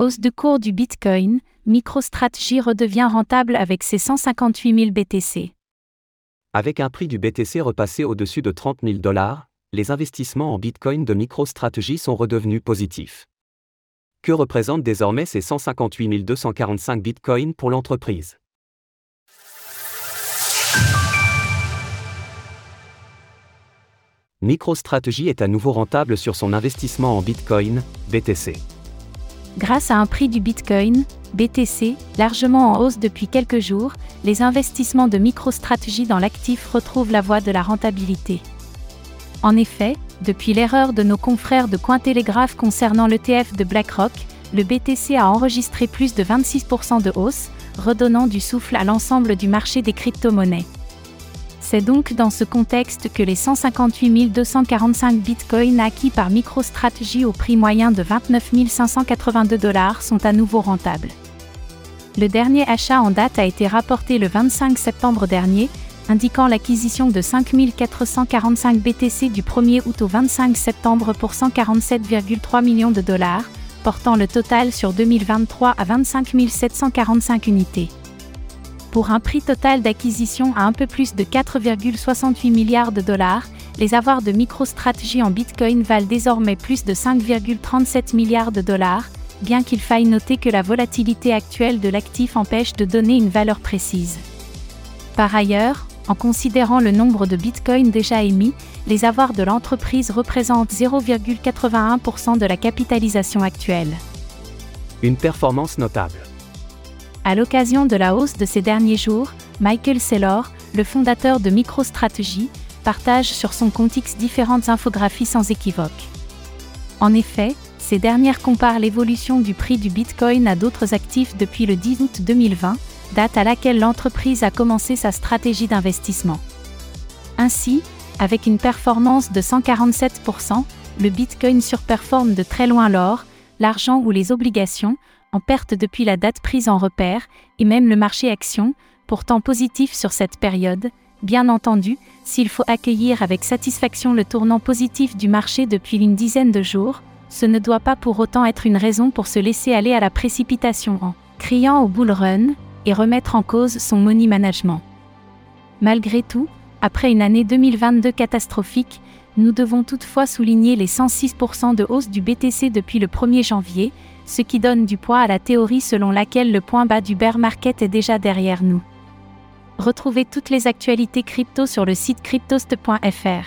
Hausse de cours du Bitcoin, MicroStrategy redevient rentable avec ses 158 000 BTC. Avec un prix du BTC repassé au-dessus de 30 000 dollars, les investissements en Bitcoin de MicroStrategy sont redevenus positifs. Que représentent désormais ces 158 245 Bitcoins pour l'entreprise? MicroStrategy est à nouveau rentable sur son investissement en Bitcoin, BTC. Grâce à un prix du Bitcoin, BTC, largement en hausse depuis quelques jours, les investissements de MicroStrategy dans l'actif retrouvent la voie de la rentabilité. En effet, depuis l'erreur de nos confrères de Cointelegraph concernant l'ETF de BlackRock, le BTC a enregistré plus de 26% de hausse, redonnant du souffle à l'ensemble du marché des crypto-monnaies. C'est donc dans ce contexte que les 158 245 bitcoins acquis par MicroStrategy au prix moyen de 29 582 dollars sont à nouveau rentables. Le dernier achat en date a été rapporté le 25 septembre dernier, indiquant l'acquisition de 5 445 BTC du 1er août au 25 septembre pour 147,3 millions de dollars, portant le total sur 2023 à 25 745 unités pour un prix total d'acquisition à un peu plus de 4,68 milliards de dollars, les avoirs de MicroStrategy en Bitcoin valent désormais plus de 5,37 milliards de dollars, bien qu'il faille noter que la volatilité actuelle de l'actif empêche de donner une valeur précise. Par ailleurs, en considérant le nombre de bitcoins déjà émis, les avoirs de l'entreprise représentent 0,81% de la capitalisation actuelle. Une performance notable. À l'occasion de la hausse de ces derniers jours, Michael Saylor, le fondateur de MicroStrategy, partage sur son compte X différentes infographies sans équivoque. En effet, ces dernières comparent l'évolution du prix du Bitcoin à d'autres actifs depuis le 10 août 2020, date à laquelle l'entreprise a commencé sa stratégie d'investissement. Ainsi, avec une performance de 147%, le Bitcoin surperforme de très loin l'or, l'argent ou les obligations, en perte depuis la date prise en repère, et même le marché action, pourtant positif sur cette période, bien entendu, s'il faut accueillir avec satisfaction le tournant positif du marché depuis une dizaine de jours, ce ne doit pas pour autant être une raison pour se laisser aller à la précipitation en criant au bull run et remettre en cause son money management. Malgré tout, après une année 2022 catastrophique, nous devons toutefois souligner les 106% de hausse du BTC depuis le 1er janvier, ce qui donne du poids à la théorie selon laquelle le point bas du bear market est déjà derrière nous. Retrouvez toutes les actualités crypto sur le site cryptost.fr.